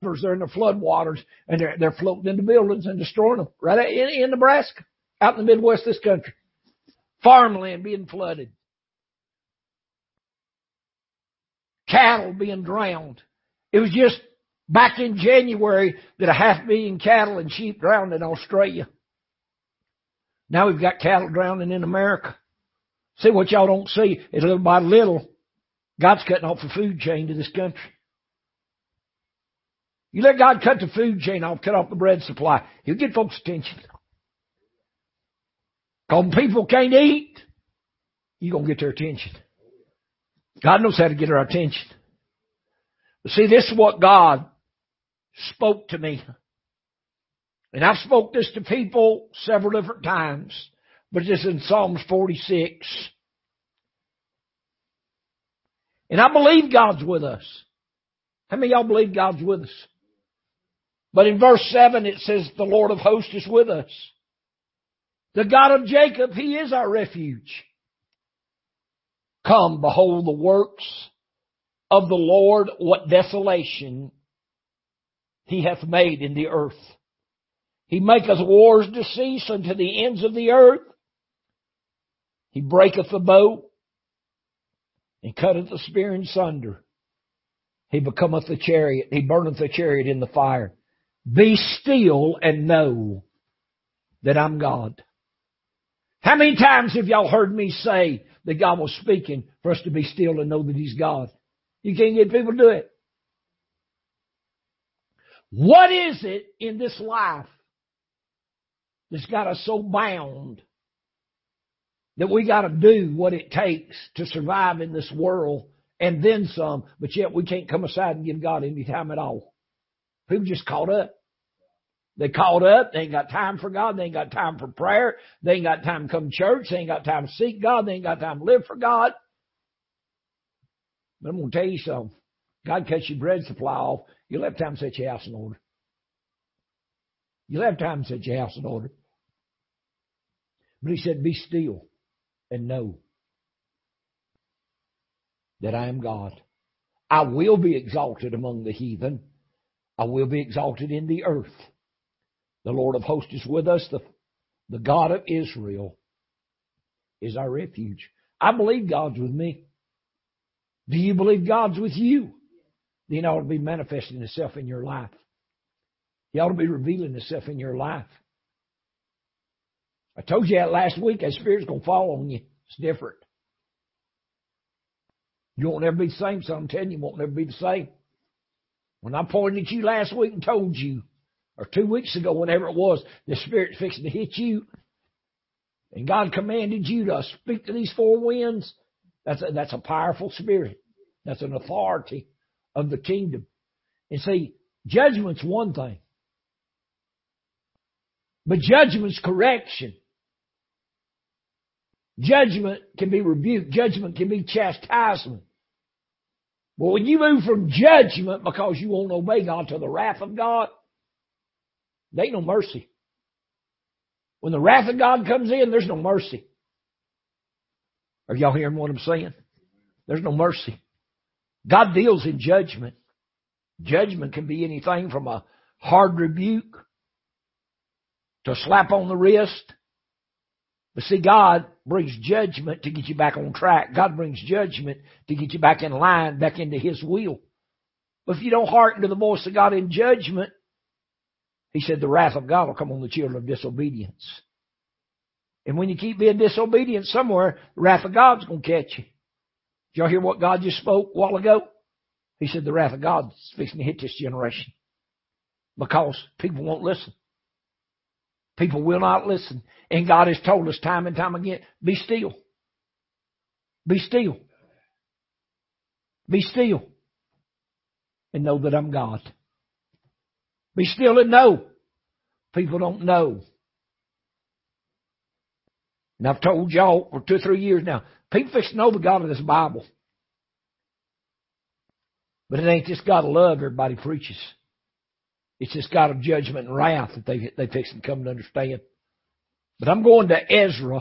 they're in the flood waters and they're, they're floating into buildings and destroying them right in, in Nebraska, out in the Midwest of this country. Farmland being flooded. Cattle being drowned. It was just back in January that a half million cattle and sheep drowned in Australia. Now we've got cattle drowning in America. See what y'all don't see is little by little, God's cutting off the food chain to this country. You let God cut the food chain off, cut off the bread supply, He'll get folks' attention. Because people can't eat, you're going to get their attention. God knows how to get our attention. But see, this is what God spoke to me. And I've spoke this to people several different times, but it's in Psalms 46. And I believe God's with us. How many y'all believe God's with us? But in verse 7 it says, the Lord of hosts is with us. The God of Jacob, He is our refuge. Come, behold the works of the Lord, what desolation He hath made in the earth. He maketh wars to cease unto the ends of the earth. He breaketh the bow and cutteth the spear in sunder. He becometh the chariot. He burneth the chariot in the fire. Be still and know that I'm God. How many times have y'all heard me say that God was speaking for us to be still and know that He's God? You can't get people to do it. What is it in this life that's got us so bound that we got to do what it takes to survive in this world and then some, but yet we can't come aside and give God any time at all. People just caught up. They caught up. They ain't got time for God. They ain't got time for prayer. They ain't got time to come to church. They ain't got time to seek God. They ain't got time to live for God. But I'm going to tell you something. God cuts your bread supply off. You'll have time to set your house in order. You'll have time to set your house in order. But he said, be still and know that I am God. I will be exalted among the heathen. I will be exalted in the earth. The Lord of hosts is with us. The, the God of Israel is our refuge. I believe God's with me. Do you believe God's with you? Then ought to be manifesting Himself in your life. He ought to be revealing Himself in your life. I told you that last week. That Spirit's going to fall on you. It's different. You won't ever be the same, so I'm telling you, you won't ever be the same. When I pointed at you last week and told you, or two weeks ago, whenever it was, the Spirit's fixing to hit you, and God commanded you to speak to these four winds, that's a, that's a powerful spirit. That's an authority of the kingdom. And see, judgment's one thing. But judgment's correction. Judgment can be rebuked. Judgment can be chastisement. But when you move from judgment because you won't obey God to the wrath of God, there ain't no mercy. When the wrath of God comes in, there's no mercy. Are y'all hearing what I'm saying? There's no mercy. God deals in judgment. Judgment can be anything from a hard rebuke to a slap on the wrist. But see, God brings judgment to get you back on track. God brings judgment to get you back in line, back into His will. But if you don't hearken to the voice of God in judgment, He said the wrath of God will come on the children of disobedience. And when you keep being disobedient somewhere, the wrath of God's going to catch you. Did y'all hear what God just spoke a while ago? He said the wrath of God's fixing to hit this generation. Because people won't listen. People will not listen. And God has told us time and time again, be still. Be still. Be still. And know that I'm God. Be still and know. People don't know. And I've told y'all for two or three years now, people fix to know the God of this Bible. But it ain't this God of love everybody preaches. It's this God of judgment and wrath that they they fix to come to understand. But I'm going to Ezra,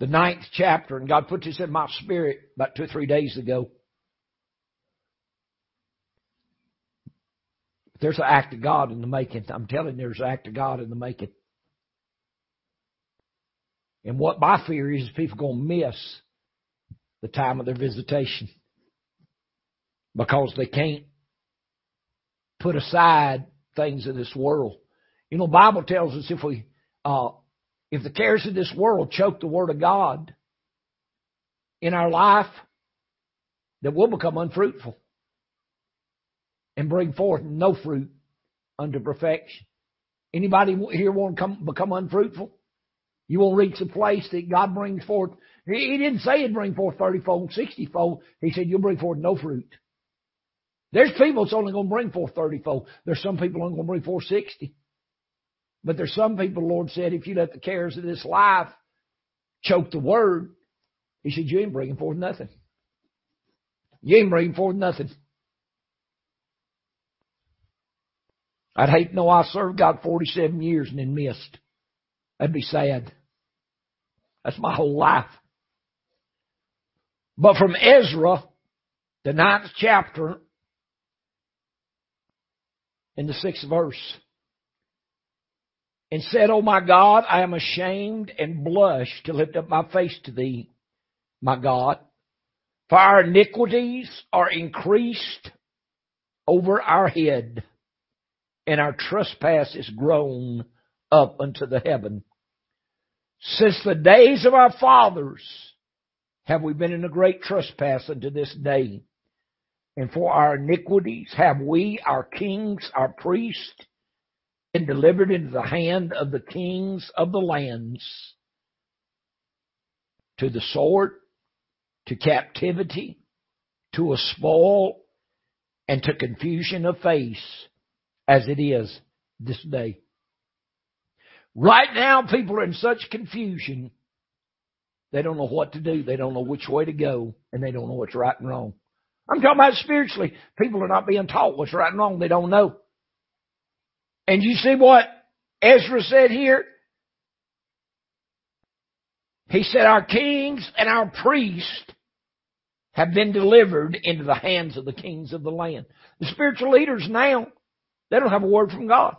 the ninth chapter, and God put this in my spirit about two or three days ago. There's an act of God in the making. I'm telling you, there's an act of God in the making. And what my fear is, is people going to miss the time of their visitation because they can't put aside things of this world. You know, Bible tells us if we, uh, if the cares of this world choke the Word of God in our life, that we'll become unfruitful and bring forth no fruit unto perfection. Anybody here want to come, become unfruitful? You won't reach the place that God brings forth. He didn't say he'd bring forth 30 fold, 60 fold. He said you'll bring forth no fruit. There's people that's only going to bring forth 30 fold. There's some people only going to bring forth 60. But there's some people, the Lord said, if you let the cares of this life choke the word, He said, you ain't bringing forth nothing. You ain't bringing forth nothing. I'd hate to know I served God 47 years and then missed. That'd be sad. That's my whole life. But from Ezra, the ninth chapter, in the sixth verse, and said, O my God, I am ashamed and blush to lift up my face to thee, my God, for our iniquities are increased over our head, and our trespass is grown up unto the heaven. Since the days of our fathers have we been in a great trespass unto this day. And for our iniquities have we, our kings, our priests, been delivered into the hand of the kings of the lands to the sword, to captivity, to a spoil, and to confusion of face as it is this day. Right now, people are in such confusion, they don't know what to do. They don't know which way to go, and they don't know what's right and wrong. I'm talking about spiritually. People are not being taught what's right and wrong. They don't know. And you see what Ezra said here? He said, Our kings and our priests have been delivered into the hands of the kings of the land. The spiritual leaders now, they don't have a word from God.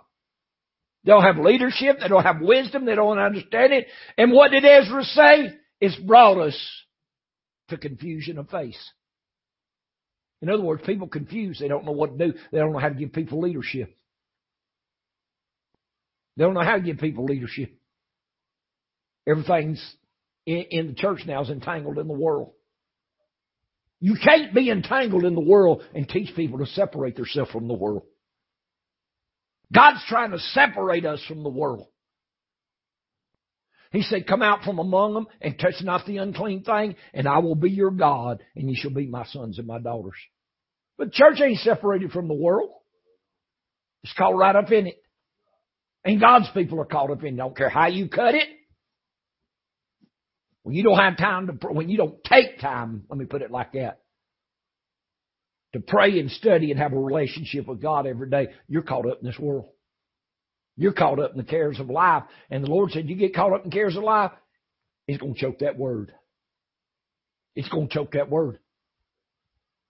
They don't have leadership. They don't have wisdom. They don't understand it. And what did Ezra say? It's brought us to confusion of face. In other words, people confused. They don't know what to do. They don't know how to give people leadership. They don't know how to give people leadership. Everything's in, in the church now is entangled in the world. You can't be entangled in the world and teach people to separate themselves from the world. God's trying to separate us from the world. He said, Come out from among them and touch not the unclean thing, and I will be your God, and you shall be my sons and my daughters. But church ain't separated from the world. It's caught right up in it. And God's people are caught up in it. Don't care how you cut it. When you don't have time to, when you don't take time, let me put it like that, to pray and study and have a relationship with God every day, you're caught up in this world. You're caught up in the cares of life. And the Lord said, you get caught up in cares of life, it's going to choke that word. It's going to choke that word.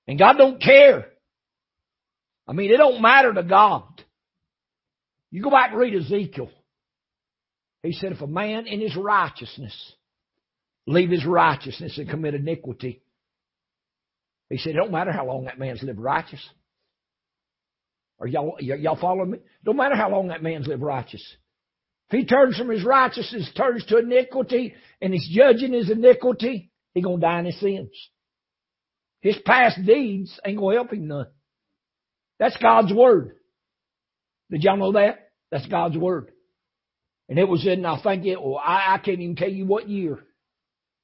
And God don't care. I mean, it don't matter to God. You go back and read Ezekiel. He said, if a man in his righteousness leave his righteousness and commit iniquity, he said, it don't matter how long that man's lived righteous. Are y'all, y'all following me? Don't matter how long that man's lived righteous. If he turns from his righteousness, turns to iniquity, and he's judging his iniquity, he's going to die in his sins. His past deeds ain't going to help him none. That's God's word. Did y'all know that? That's God's word. And it was in, I think it, well, I, I can't even tell you what year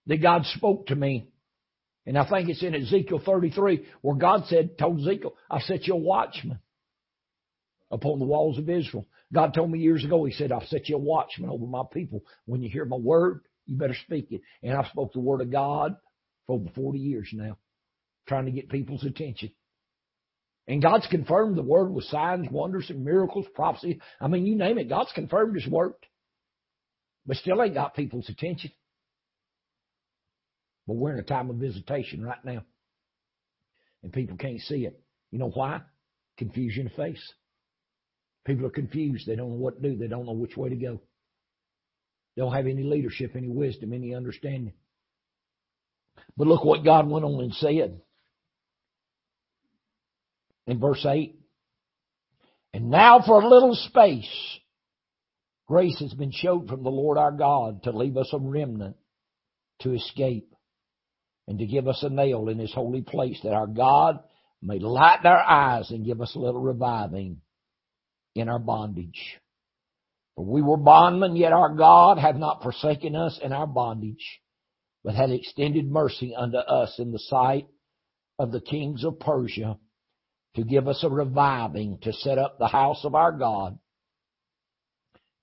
that God spoke to me. And I think it's in Ezekiel 33 where God said, told Ezekiel, I set you a watchman upon the walls of Israel. God told me years ago, He said, I'll set you a watchman over my people. When you hear my word, you better speak it. And I've spoke the word of God for over 40 years now, trying to get people's attention. And God's confirmed the word with signs, wonders, and miracles, prophecy. I mean, you name it, God's confirmed His word. But still ain't got people's attention. But we're in a time of visitation right now. And people can't see it. You know why? Confusion of face. People are confused. They don't know what to do. They don't know which way to go. They don't have any leadership, any wisdom, any understanding. But look what God went on and said in verse 8. And now for a little space, grace has been showed from the Lord our God to leave us a remnant to escape and to give us a nail in his holy place that our God may lighten our eyes and give us a little reviving in our bondage. For we were bondmen, yet our God hath not forsaken us in our bondage, but hath extended mercy unto us in the sight of the kings of Persia to give us a reviving to set up the house of our God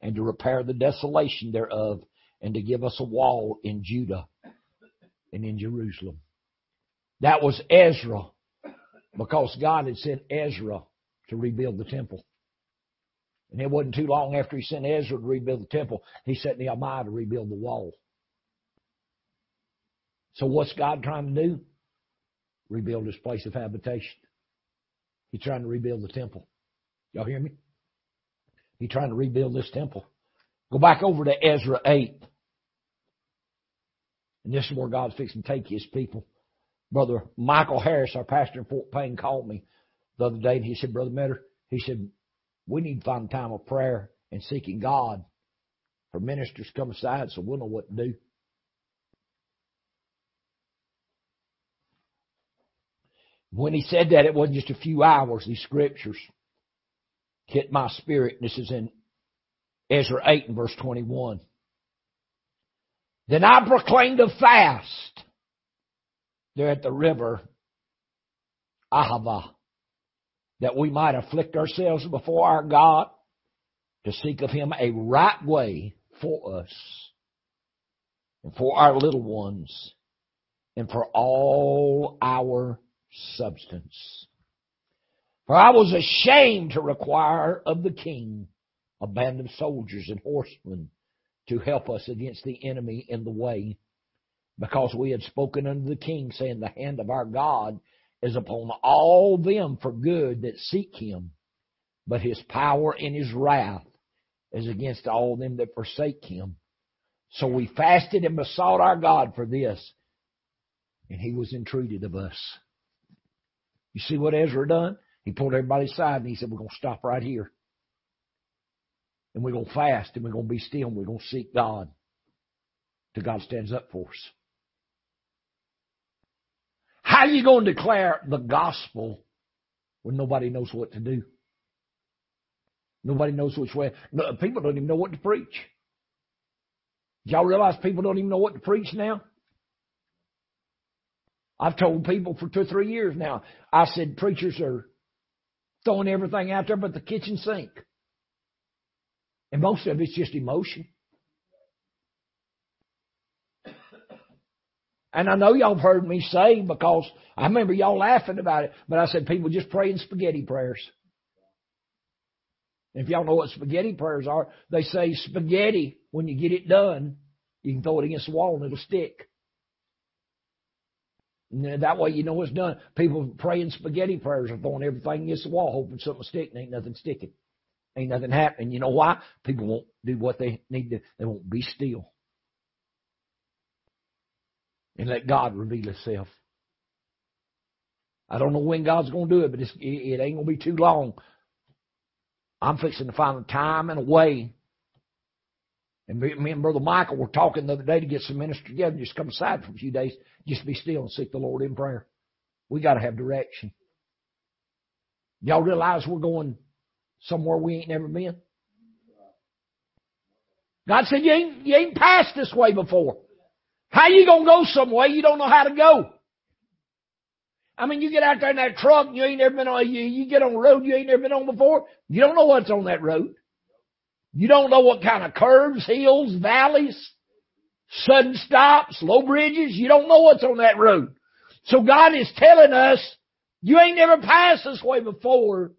and to repair the desolation thereof and to give us a wall in Judah and in Jerusalem. That was Ezra because God had sent Ezra to rebuild the temple. And it wasn't too long after he sent Ezra to rebuild the temple, he sent Nehemiah to rebuild the wall. So what's God trying to do? Rebuild his place of habitation. He's trying to rebuild the temple. Y'all hear me? He's trying to rebuild this temple. Go back over to Ezra 8. And this is where God's fixing to take his people. Brother Michael Harris, our pastor in Fort Payne, called me the other day and he said, Brother Metter, he said, we need to find a time of prayer and seeking God for ministers to come aside so we'll know what to do. When he said that, it wasn't just a few hours. These scriptures hit my spirit. This is in Ezra 8 and verse 21. Then I proclaimed a fast there at the river Ahava, that we might afflict ourselves before our God to seek of him a right way for us and for our little ones and for all our substance. For I was ashamed to require of the king a band of soldiers and horsemen to help us against the enemy in the way, because we had spoken unto the king, saying, The hand of our God is upon all them for good that seek him, but his power and his wrath is against all them that forsake him. So we fasted and besought our God for this, and he was entreated of us. You see what Ezra done? He pulled everybody aside and he said, We're going to stop right here. And we're going to fast and we're going to be still and we're going to seek God till God stands up for us. How are you going to declare the gospel when nobody knows what to do? Nobody knows which way. People don't even know what to preach. Y'all realize people don't even know what to preach now? I've told people for two or three years now, I said preachers are throwing everything out there but the kitchen sink. And most of it's just emotion. And I know y'all have heard me say because I remember y'all laughing about it, but I said people just praying spaghetti prayers. If y'all know what spaghetti prayers are, they say spaghetti, when you get it done, you can throw it against the wall and it'll stick. And that way you know it's done. People praying spaghetti prayers are throwing everything against the wall, hoping something will stick, and ain't nothing sticking. Ain't nothing happening. You know why? People won't do what they need to. They won't be still. And let God reveal Himself. I don't know when God's going to do it, but it, it ain't going to be too long. I'm fixing to find a time and a way. And me and Brother Michael were talking the other day to get some ministers together, and just come aside for a few days, just be still and seek the Lord in prayer. We got to have direction. Y'all realize we're going somewhere we ain't never been? God said you ain't, you ain't passed this way before. How you gonna go some way you don't know how to go? I mean, you get out there in that truck you ain't never been on, you, you get on a road you ain't never been on before. You don't know what's on that road. You don't know what kind of curves, hills, valleys, sudden stops, low bridges. You don't know what's on that road. So God is telling us, you ain't never passed this way before.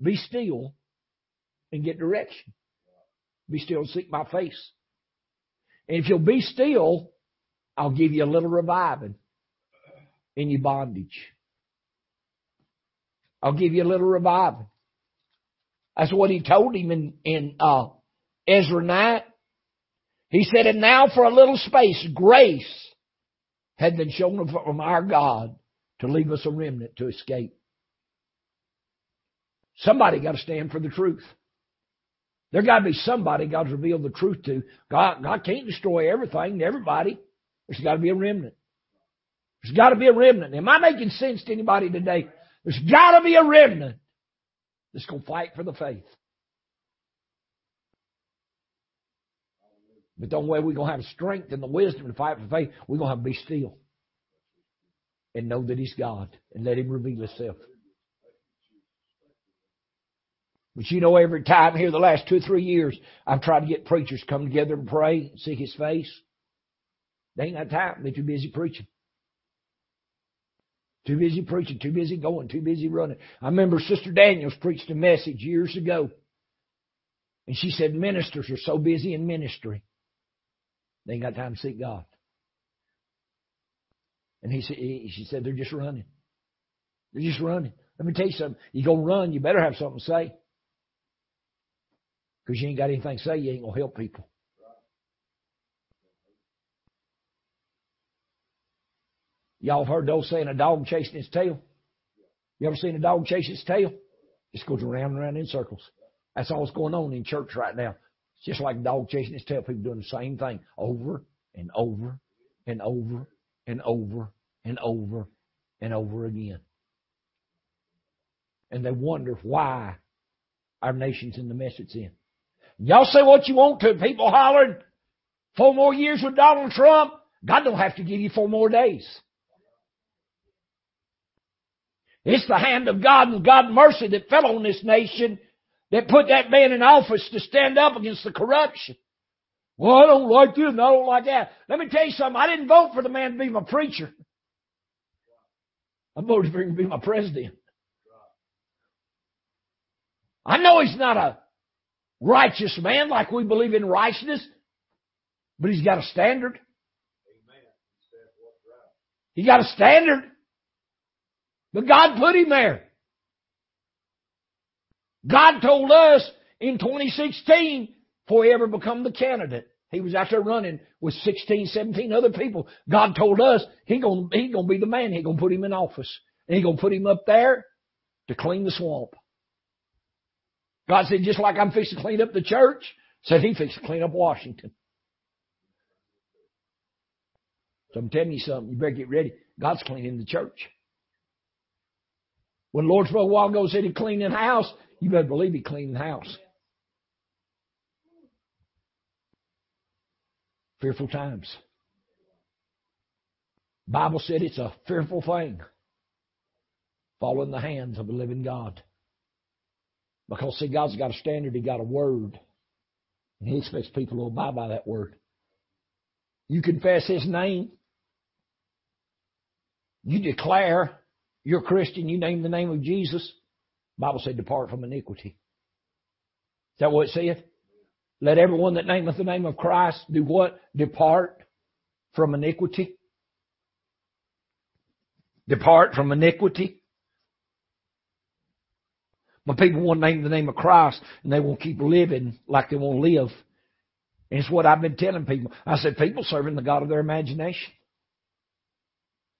Be still and get direction. Be still and seek my face. And if you'll be still, I'll give you a little reviving in your bondage. I'll give you a little reviving. That's what he told him in, in uh, Ezra 9. He said, and now for a little space, grace had been shown from our God to leave us a remnant to escape. Somebody got to stand for the truth. There got to be somebody God's revealed the truth to. God, God can't destroy everything, everybody. There's got to be a remnant. There's got to be a remnant. Am I making sense to anybody today? There's got to be a remnant that's going to fight for the faith. But the only way we're going to have strength and the wisdom to fight for faith, we're going to have to be still and know that He's God and let Him reveal Himself. But you know, every time here the last two or three years, I've tried to get preachers come together and pray seek His face. They ain't got time. They're too busy preaching. Too busy preaching, too busy going, too busy running. I remember Sister Daniels preached a message years ago. And she said, ministers are so busy in ministry. They ain't got time to seek God. And he said, she said, they're just running. They're just running. Let me tell you something. You go run, you better have something to say. Because you ain't got anything to say, you ain't going to help people. Y'all heard those saying a dog chasing its tail? You ever seen a dog chase its tail? It goes around and around in circles. That's all that's going on in church right now. It's just like a dog chasing its tail. People doing the same thing over and over and over and over and over and over again. And they wonder why our nation's in the mess it's in. Y'all say what you want to. People hollering four more years with Donald Trump. God don't have to give you four more days. It's the hand of God and God's mercy that fell on this nation that put that man in office to stand up against the corruption. Well, I don't like this and I don't like that. Let me tell you something. I didn't vote for the man to be my preacher. I voted for him to be my president. I know he's not a righteous man like we believe in righteousness, but he's got a standard. He got a standard. But God put him there. God told us in 2016 before he ever become the candidate. He was out there running with 16, 17 other people. God told us he gonna, he gonna be the man. He gonna put him in office. And he gonna put him up there to clean the swamp. God said, just like I'm fixing to clean up the church, said he fixed to clean up Washington. So I'm telling you something. You better get ready. God's cleaning the church. When Lord spoke a while ago said he cleaning the house, you better believe he cleaning the house. Fearful times. Bible said it's a fearful thing. Fall in the hands of the living God. Because see, God's got a standard, He got a word. And He expects people to abide by that word. You confess His name. You declare you're Christian, you name the name of Jesus. Bible said, depart from iniquity. Is that what it said? Let everyone that nameth the name of Christ do what? Depart from iniquity. Depart from iniquity. But people want to name the name of Christ and they won't keep living like they want to live. And it's what I've been telling people. I said, people serving the God of their imagination.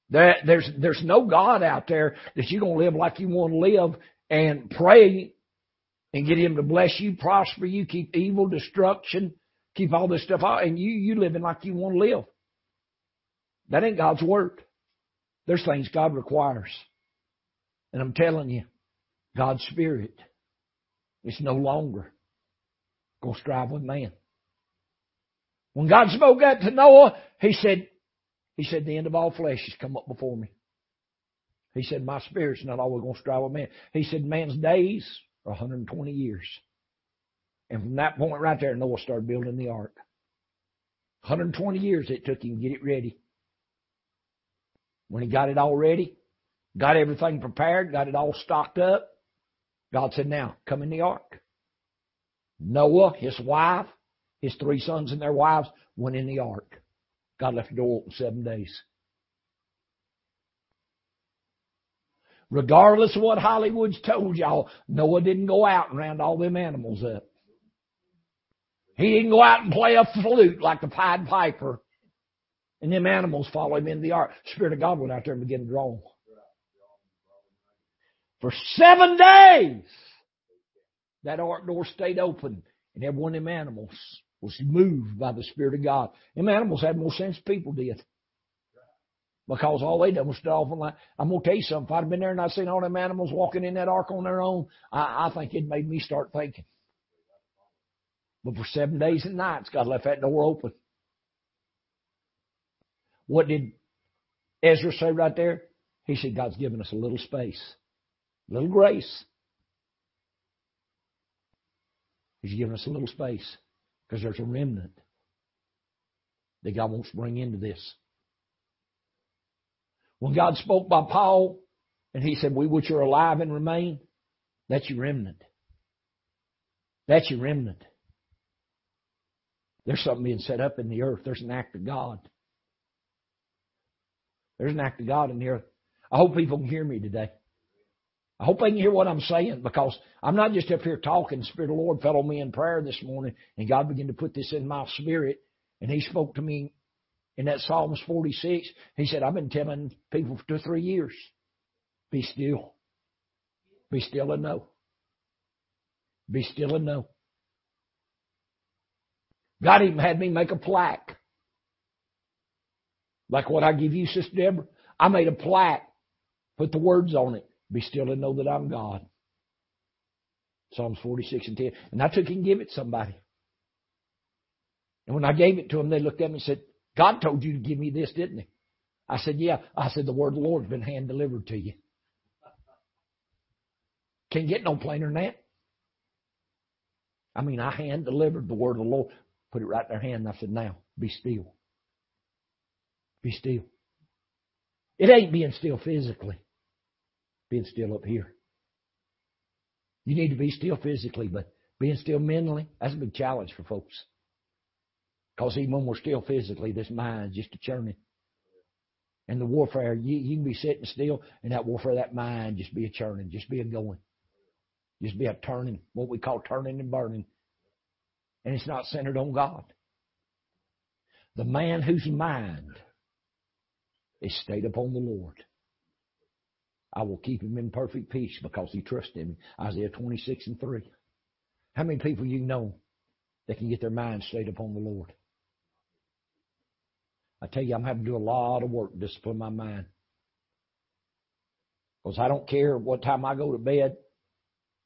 There, there's, there's no God out there that you're going to live like you want to live and pray and get Him to bless you, prosper you, keep evil, destruction, keep all this stuff out, and you, you living like you want to live. That ain't God's word. There's things God requires. And I'm telling you, God's Spirit is no longer going to strive with man. When God spoke that to Noah, He said, he said, the end of all flesh has come up before me. He said, my spirit's not always going to strive with man. He said, man's days are 120 years. And from that point right there, Noah started building the ark. 120 years it took him to get it ready. When he got it all ready, got everything prepared, got it all stocked up, God said, now come in the ark. Noah, his wife, his three sons and their wives went in the ark. God left the door open seven days. Regardless of what Hollywood's told y'all, Noah didn't go out and round all them animals up. He didn't go out and play a flute like the Pied Piper. And them animals follow him in the ark. Spirit of God went out there and began to draw. For seven days, that ark door stayed open, and every one of them animals was moved by the Spirit of God. Them animals had more sense than people did. Because all they done was stood off and like, I'm gonna tell you something, if I'd been there and I'd seen all them animals walking in that ark on their own, I, I think it made me start thinking. But for seven days and nights, God left that door open. What did Ezra say right there? He said, God's given us a little space, a little grace. He's given us a little space because there's a remnant that God wants to bring into this. When God spoke by Paul and he said, We which are alive and remain, that's your remnant. That's your remnant. There's something being set up in the earth. There's an act of God. There's an act of God in the earth. I hope people can hear me today. I hope they can hear what I'm saying because I'm not just up here talking. The Spirit of the Lord fell on me in prayer this morning and God began to put this in my spirit and He spoke to me in that Psalms 46. He said, I've been telling people for two or three years, be still. Be still and know. Be still and know. God even had me make a plaque. Like what I give you, Sister Deborah. I made a plaque, put the words on it. Be still and know that I'm God. Psalms 46 and 10. And I took and gave it to somebody. And when I gave it to them, they looked at me and said, God told you to give me this, didn't he? I said, Yeah. I said, The word of the Lord's been hand delivered to you. Can't get no plainer than that. I mean, I hand delivered the word of the Lord, put it right in their hand, and I said, Now, be still. Be still. It ain't being still physically, being still up here. You need to be still physically, but being still mentally, that's a big challenge for folks. Because even when we're still physically, this mind's just a churning. And the warfare, you, you can be sitting still, and that warfare, that mind, just be a churning, just be a going. Just be a turning, what we call turning and burning. And it's not centered on God. The man whose mind is stayed upon the Lord. I will keep him in perfect peace because he trusted him. Isaiah 26 and 3. How many people you know that can get their mind stayed upon the Lord? I tell you, I'm having to do a lot of work to discipline my mind. Because I don't care what time I go to bed.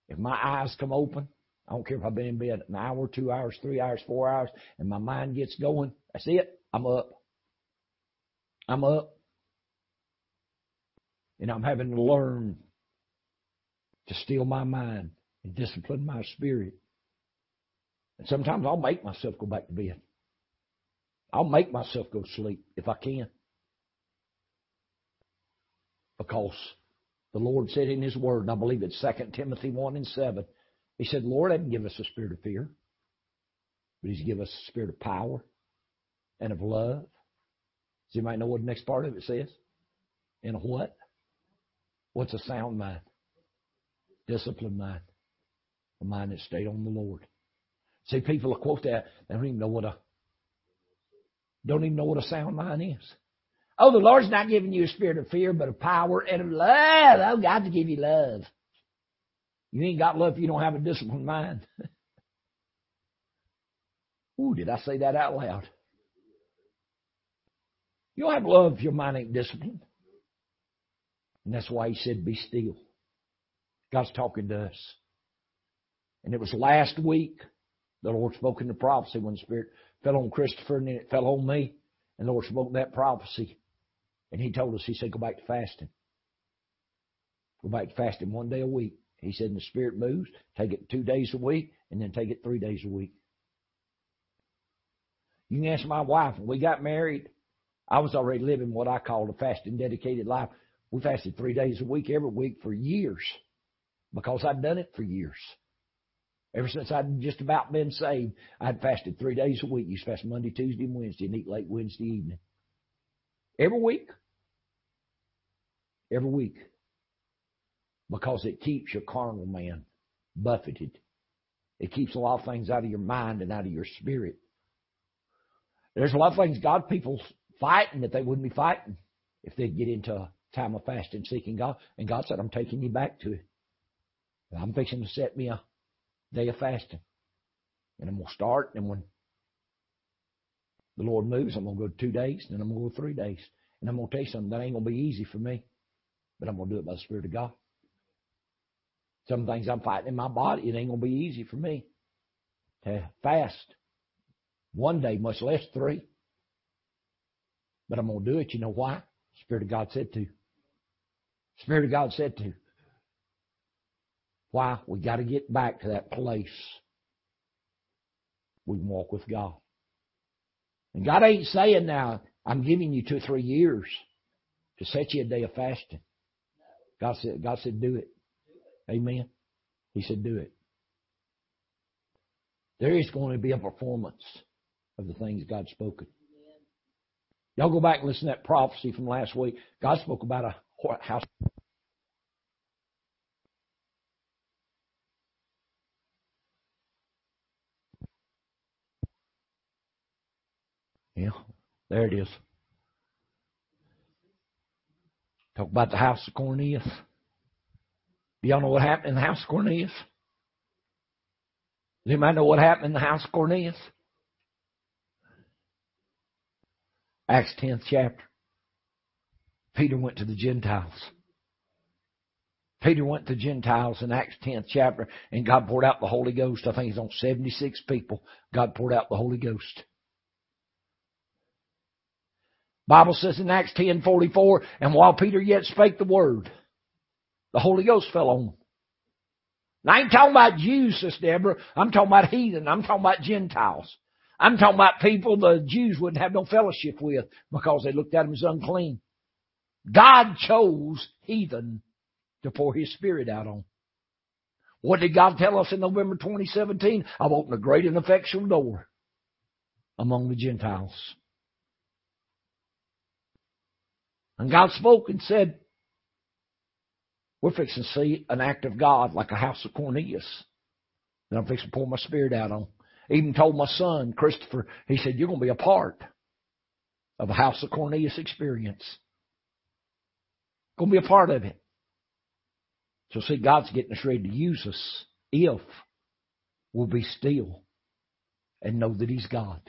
If my eyes come open, I don't care if I've been in bed an hour, two hours, three hours, four hours, and my mind gets going. That's it. I'm up. I'm up. And I'm having to learn to steal my mind and discipline my spirit. And sometimes I'll make myself go back to bed. I'll make myself go sleep if I can. Because the Lord said in His Word, and I believe it's 2 Timothy 1 and 7, He said, Lord didn't give us a spirit of fear, but He's given us a spirit of power and of love. Does anybody know what the next part of it says? And what? What's a sound mind? Disciplined mind. A mind that stayed on the Lord. See, people will quote that. They don't even know what a don't even know what a sound mind is. Oh, the Lord's not giving you a spirit of fear, but of power and of love. Oh, God to give you love. You ain't got love if you don't have a disciplined mind. Ooh, did I say that out loud? You'll have love if your mind ain't disciplined. And that's why he said, be still. God's talking to us. And it was last week the Lord spoke in the prophecy when the Spirit fell on Christopher and then it fell on me. And the Lord spoke that prophecy. And He told us, He said, go back to fasting. Go back to fasting one day a week. He said, and the Spirit moves, take it two days a week, and then take it three days a week. You can ask my wife, when we got married, I was already living what I call a fasting dedicated life. We fasted three days a week every week for years because I'd done it for years. Ever since I'd just about been saved, I'd fasted three days a week. You fast Monday, Tuesday, and Wednesday, and eat late Wednesday evening. Every week. Every week. because it keeps your carnal man buffeted. It keeps a lot of things out of your mind and out of your spirit. There's a lot of things God people fighting that they wouldn't be fighting if they'd get into time of fasting, seeking God. And God said, I'm taking you back to it. I'm fixing to set me a day of fasting. And I'm going to start, and when the Lord moves, I'm going to go two days, then I'm going to go three days. And I'm going to tell you something, that ain't going to be easy for me, but I'm going to do it by the Spirit of God. Some things I'm fighting in my body, it ain't going to be easy for me to fast one day, much less three. But I'm going to do it. You know why? Spirit of God said to. Spirit of God said to. Why? We got to get back to that place we can walk with God. And God ain't saying now, I'm giving you two or three years to set you a day of fasting. God said, God said, do it. Amen. He said, do it. There is going to be a performance of the things God's spoken. Y'all go back and listen to that prophecy from last week. God spoke about a house. Yeah, there it is. Talk about the house of Cornelius. Do y'all know what happened in the house of Cornelius? Does anybody know what happened in the house of Cornelius? Acts 10th chapter. Peter went to the Gentiles. Peter went to Gentiles in Acts 10th chapter, and God poured out the Holy Ghost. I think he's on 76 people. God poured out the Holy Ghost. Bible says in Acts 10:44, and while Peter yet spake the word, the Holy Ghost fell on them. I ain't talking about Jews, Sister Deborah. I'm talking about heathen. I'm talking about Gentiles. I'm talking about people the Jews wouldn't have no fellowship with because they looked at them as unclean. God chose heathen to pour his spirit out on. What did God tell us in November 2017? I've opened a great and effectual door among the Gentiles. And God spoke and said, we're fixing to see an act of God like a house of Cornelius that I'm fixing to pour my spirit out on. Even told my son, Christopher, he said, You're going to be a part of a house of Cornelius experience. Going to be a part of it. So see, God's getting us ready to use us if we'll be still and know that He's God.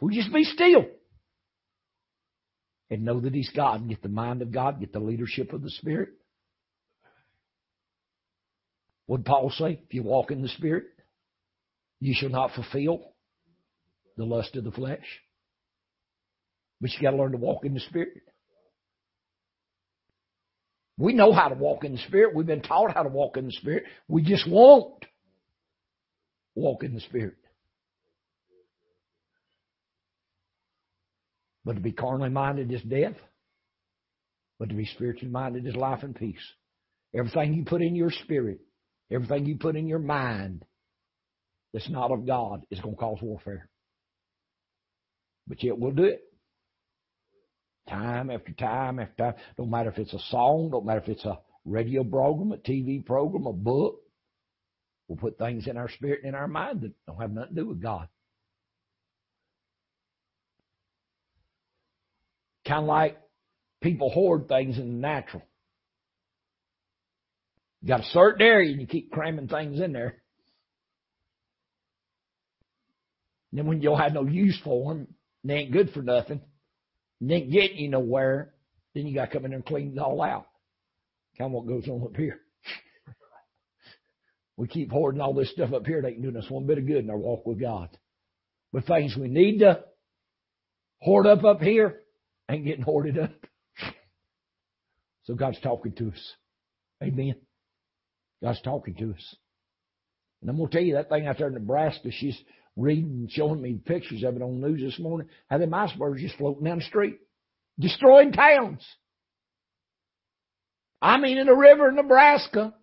We just be still and know that He's God and get the mind of God, get the leadership of the Spirit, what Paul say? If you walk in the Spirit, you shall not fulfill the lust of the flesh. But you got to learn to walk in the Spirit. We know how to walk in the Spirit. We've been taught how to walk in the Spirit. We just won't walk in the Spirit. But to be carnally minded is death. But to be spiritually minded is life and peace. Everything you put in your spirit Everything you put in your mind that's not of God is going to cause warfare. But yet we'll do it. Time after time after time. Don't matter if it's a song, don't matter if it's a radio program, a TV program, a book. We'll put things in our spirit and in our mind that don't have nothing to do with God. Kind of like people hoard things in the natural. You got a certain area and you keep cramming things in there. And then when you'll have no use for them, they ain't good for nothing, they ain't you nowhere, then you got to come in there and clean it all out. Kind of what goes on up here. we keep hoarding all this stuff up here. It ain't doing us one bit of good in our walk with God. But things we need to hoard up up here ain't getting hoarded up. So God's talking to us. Amen. God's talking to us. And I'm going to tell you that thing out there in Nebraska, she's reading showing me pictures of it on the news this morning, how them icebergs just floating down the street, destroying towns. I mean, in the river in Nebraska,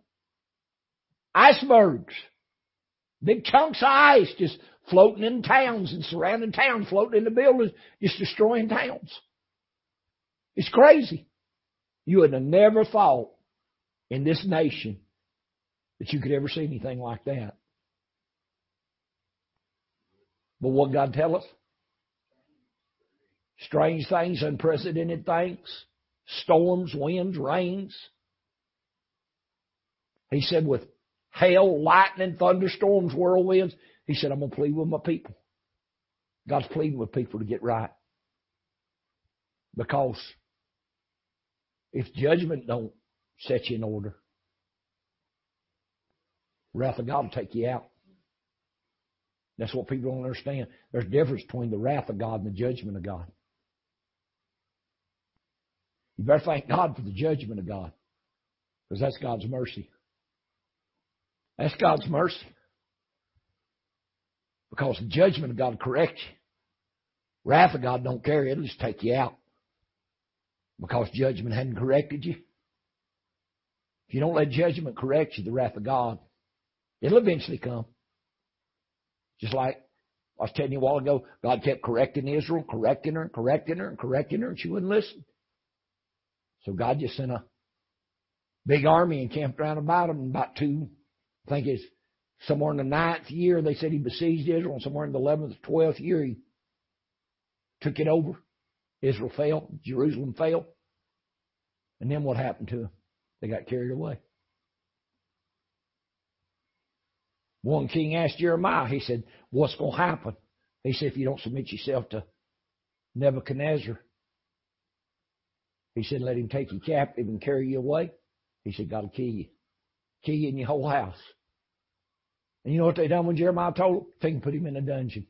icebergs, big chunks of ice just floating in towns and surrounding towns, floating in the buildings, just destroying towns. It's crazy. You would have never thought in this nation that you could ever see anything like that. But what God tell us? Strange things, unprecedented things, storms, winds, rains. He said with hail, lightning, thunderstorms, whirlwinds, he said, I'm going to plead with my people. God's pleading with people to get right. Because if judgment don't set you in order, wrath of God will take you out. That's what people don't understand. There's a difference between the wrath of God and the judgment of God. You better thank God for the judgment of God. Because that's God's mercy. That's God's mercy. Because the judgment of God corrects you. Wrath of God don't care, it'll just take you out. Because judgment hadn't corrected you. If you don't let judgment correct you, the wrath of God, it'll eventually come. Just like I was telling you a while ago, God kept correcting Israel, correcting her, correcting her, and correcting her, and she wouldn't listen. So God just sent a big army and camped around about them. About two, I think it's somewhere in the ninth year, they said he besieged Israel, and somewhere in the eleventh, twelfth year, he took it over. Israel fell, Jerusalem fell. And then what happened to them? They got carried away. One king asked Jeremiah, he said, What's going to happen? He said, If you don't submit yourself to Nebuchadnezzar, he said, Let him take you captive and carry you away. He said, God will kill you. Kill you in your whole house. And you know what they done when Jeremiah told them? They can put him in a dungeon.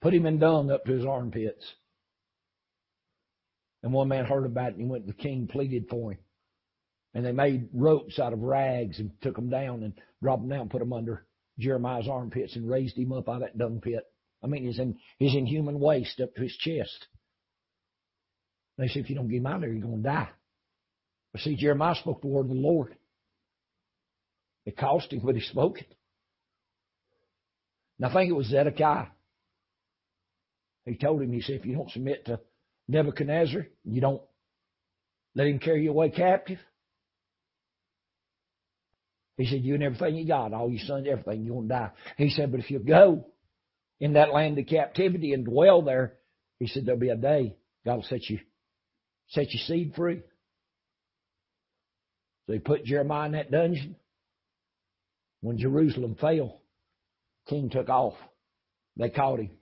Put him in dung up to his armpits. And one man heard about it and he went to the king, pleaded for him. And they made ropes out of rags and took them down and dropped them down, put them under Jeremiah's armpits and raised him up out of that dung pit. I mean, he's in, he's in human waste up to his chest. They said, if you don't get him out of there, you're going to die. But see, Jeremiah spoke the word of the Lord. It cost him, but he spoke it. And I think it was Zedekiah. He told him, he said, if you don't submit to Nebuchadnezzar, you don't let him carry you away captive. He said, you and everything you got, all your sons, everything, you're going to die. He said, but if you go in that land of captivity and dwell there, he said, there'll be a day God will set you, set your seed free. So he put Jeremiah in that dungeon. When Jerusalem fell, king took off. They caught him,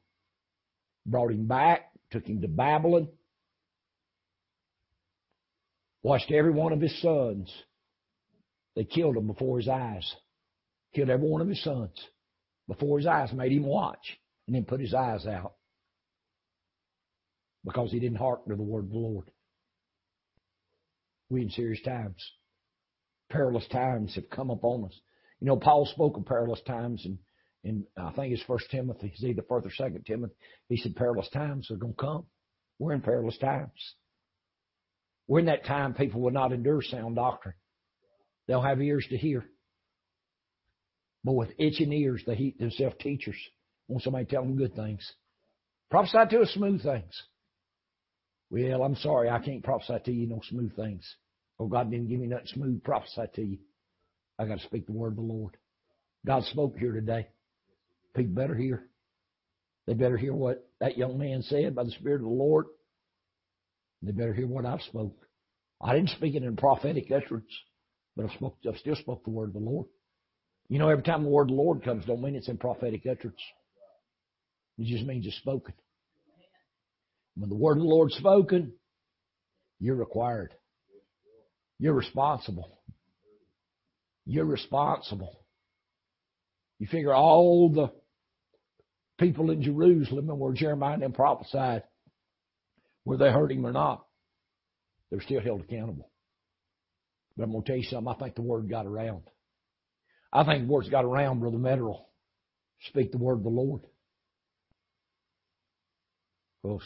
brought him back, took him to Babylon, watched every one of his sons they killed him before his eyes. Killed every one of his sons before his eyes, made him watch, and then put his eyes out. Because he didn't hearken to the word of the Lord. We in serious times. Perilous times have come upon us. You know, Paul spoke of perilous times and in I think it's First Timothy, it's either First or Second Timothy. He said perilous times are going to come. We're in perilous times. We're in that time people will not endure sound doctrine. They'll have ears to hear. But with itching ears, they heat themselves teachers. Want somebody to tell them good things. Prophesy to us smooth things. Well, I'm sorry, I can't prophesy to you no smooth things. Oh, God didn't give me nothing smooth prophesy to you. I got to speak the word of the Lord. God spoke here today. People better hear. They better hear what that young man said by the Spirit of the Lord. They better hear what I've spoke. I didn't speak it in prophetic utterance. But I've, I've still spoke the word of the Lord. You know, every time the word of the Lord comes, don't mean it's in prophetic utterance. It just means it's spoken. When the word of the Lord's spoken, you're required. You're responsible. You're responsible. You figure all the people in Jerusalem and where Jeremiah and them prophesied, whether they heard him or not, they're still held accountable. But I'm going to tell you something. I think the word got around. I think the word's got around, Brother Metterell. Speak the word of the Lord. Because,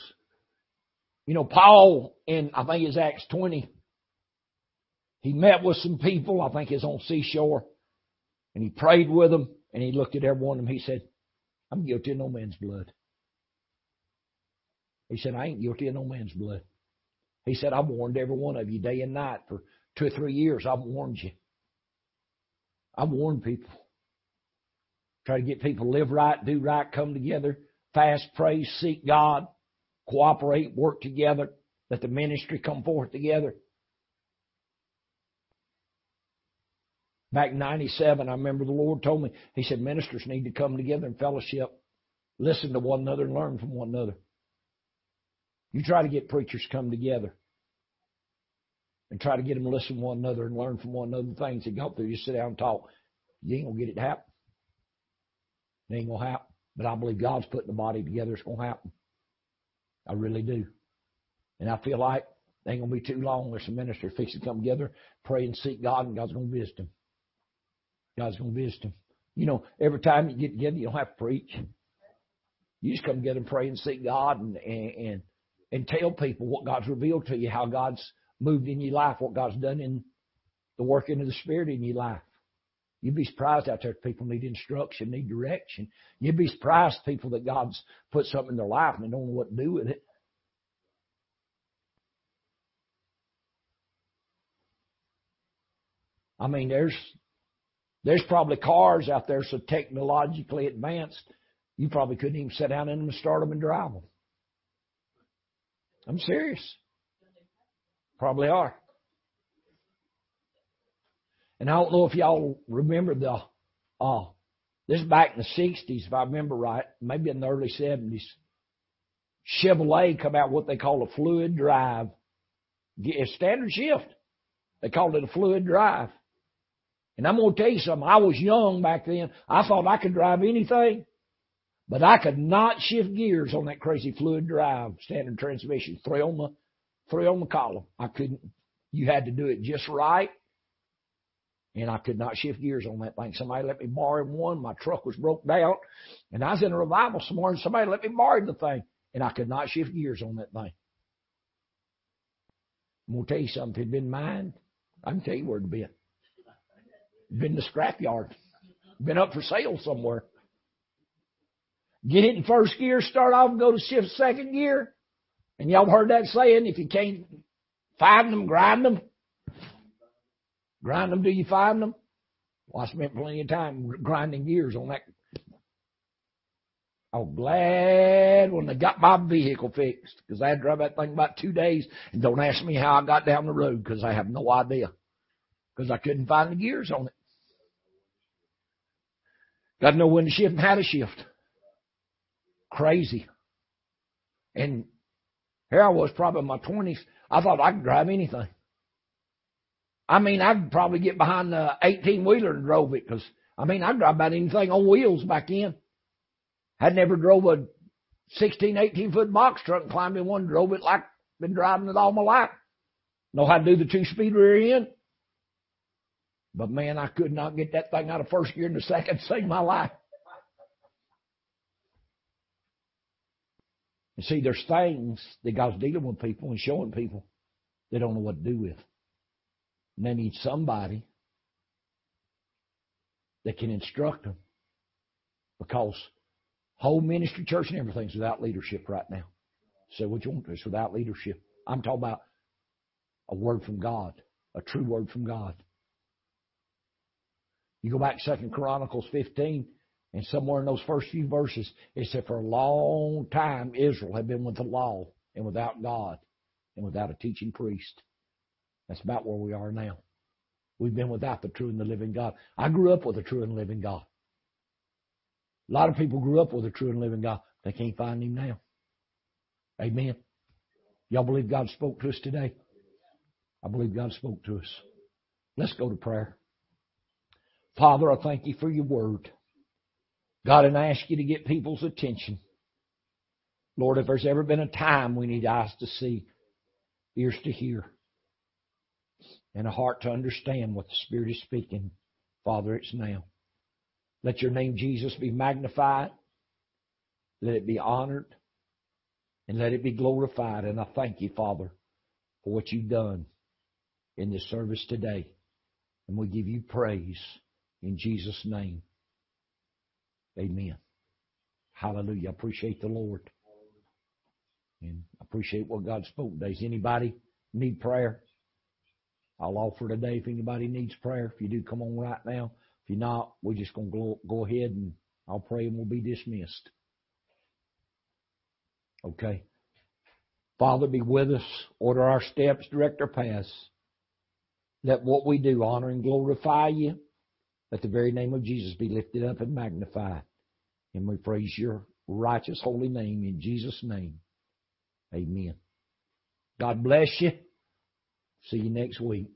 you know, Paul in, I think it's Acts 20, he met with some people, I think it's on seashore, and he prayed with them, and he looked at every one of them. He said, I'm guilty of no man's blood. He said, I ain't guilty of no man's blood. He said, I've warned every one of you day and night for two or three years. I've warned you. I've warned people. Try to get people to live right, do right, come together, fast, pray, seek God, cooperate, work together, let the ministry come forth together. Back in 97, I remember the Lord told me, He said, ministers need to come together in fellowship, listen to one another and learn from one another. You try to get preachers come together and try to get them to listen to one another and learn from one another the things they go through. You sit down and talk. You ain't gonna get it to happen. It ain't gonna happen. But I believe God's putting the body together. It's gonna happen. I really do. And I feel like it ain't gonna be too long. There's some ministers fixing to come together, pray and seek God, and God's gonna visit them. God's gonna visit them. You know, every time you get together, you don't have to preach. You just come together and pray and seek God and and and, and tell people what God's revealed to you, how God's moved in your life, what God's done in the working of the Spirit in your life. You'd be surprised out there people need instruction, need direction. You'd be surprised people that God's put something in their life and they don't know what to do with it. I mean, there's there's probably cars out there so technologically advanced, you probably couldn't even sit down in them and start them and drive them. I'm serious. Probably are. And I don't know if y'all remember the, uh, this back in the 60s, if I remember right, maybe in the early 70s. Chevrolet come out what they call a fluid drive. A standard shift. They called it a fluid drive. And I'm going to tell you something. I was young back then. I thought I could drive anything, but I could not shift gears on that crazy fluid drive standard transmission. Three on three on the column. I couldn't. You had to do it just right and I could not shift gears on that thing. Somebody let me borrow one. My truck was broke down, and I was in a revival somewhere and Somebody let me borrow the thing, and I could not shift gears on that thing. I'm gonna tell you something. If it'd been mine, I can tell you where it'd been. Been the scrapyard. Been up for sale somewhere. Get it in first gear, start off and go to shift second gear. And y'all heard that saying, if you can't find them, grind them. Grind them till you find them. Well, I spent plenty of time grinding gears on that. I was glad when they got my vehicle fixed because I had to drive that thing about two days. And don't ask me how I got down the road because I have no idea because I couldn't find the gears on it. Got to know when to shift and how to shift. Crazy. And here I was probably in my 20s. I thought I could drive anything. I mean, I could probably get behind the 18 wheeler and drove it because, I mean, I drive about anything on wheels back in. I'd never drove a 16, 18 foot box truck and climbed in one, drove it like been driving it all my life. Know how to do the two speed rear end. But man, I could not get that thing out of first gear in the second save my life. You see, there's things that God's dealing with people and showing people they don't know what to do with. And they need somebody that can instruct them. Because whole ministry, church, and everything's without leadership right now. So what you want is without leadership. I'm talking about a word from God, a true word from God. You go back to Second Chronicles 15, and somewhere in those first few verses, it said for a long time Israel had been with the law and without God and without a teaching priest. That's about where we are now. We've been without the true and the living God. I grew up with a true and living God. A lot of people grew up with a true and living God. They can't find him now. Amen. Y'all believe God spoke to us today? I believe God spoke to us. Let's go to prayer. Father, I thank you for your word. God, and I ask you to get people's attention. Lord, if there's ever been a time we need eyes to see, ears to hear, and a heart to understand what the Spirit is speaking. Father, it's now. Let your name, Jesus, be magnified. Let it be honored. And let it be glorified. And I thank you, Father, for what you've done in this service today. And we give you praise in Jesus' name. Amen. Hallelujah. I appreciate the Lord. And I appreciate what God spoke today. Is anybody need prayer, I'll offer today if anybody needs prayer. If you do, come on right now. If you're not, we're just going to go ahead and I'll pray and we'll be dismissed. Okay. Father, be with us. Order our steps, direct our paths. Let what we do honor and glorify you. Let the very name of Jesus be lifted up and magnified. And we praise your righteous holy name in Jesus' name. Amen. God bless you. See you next week.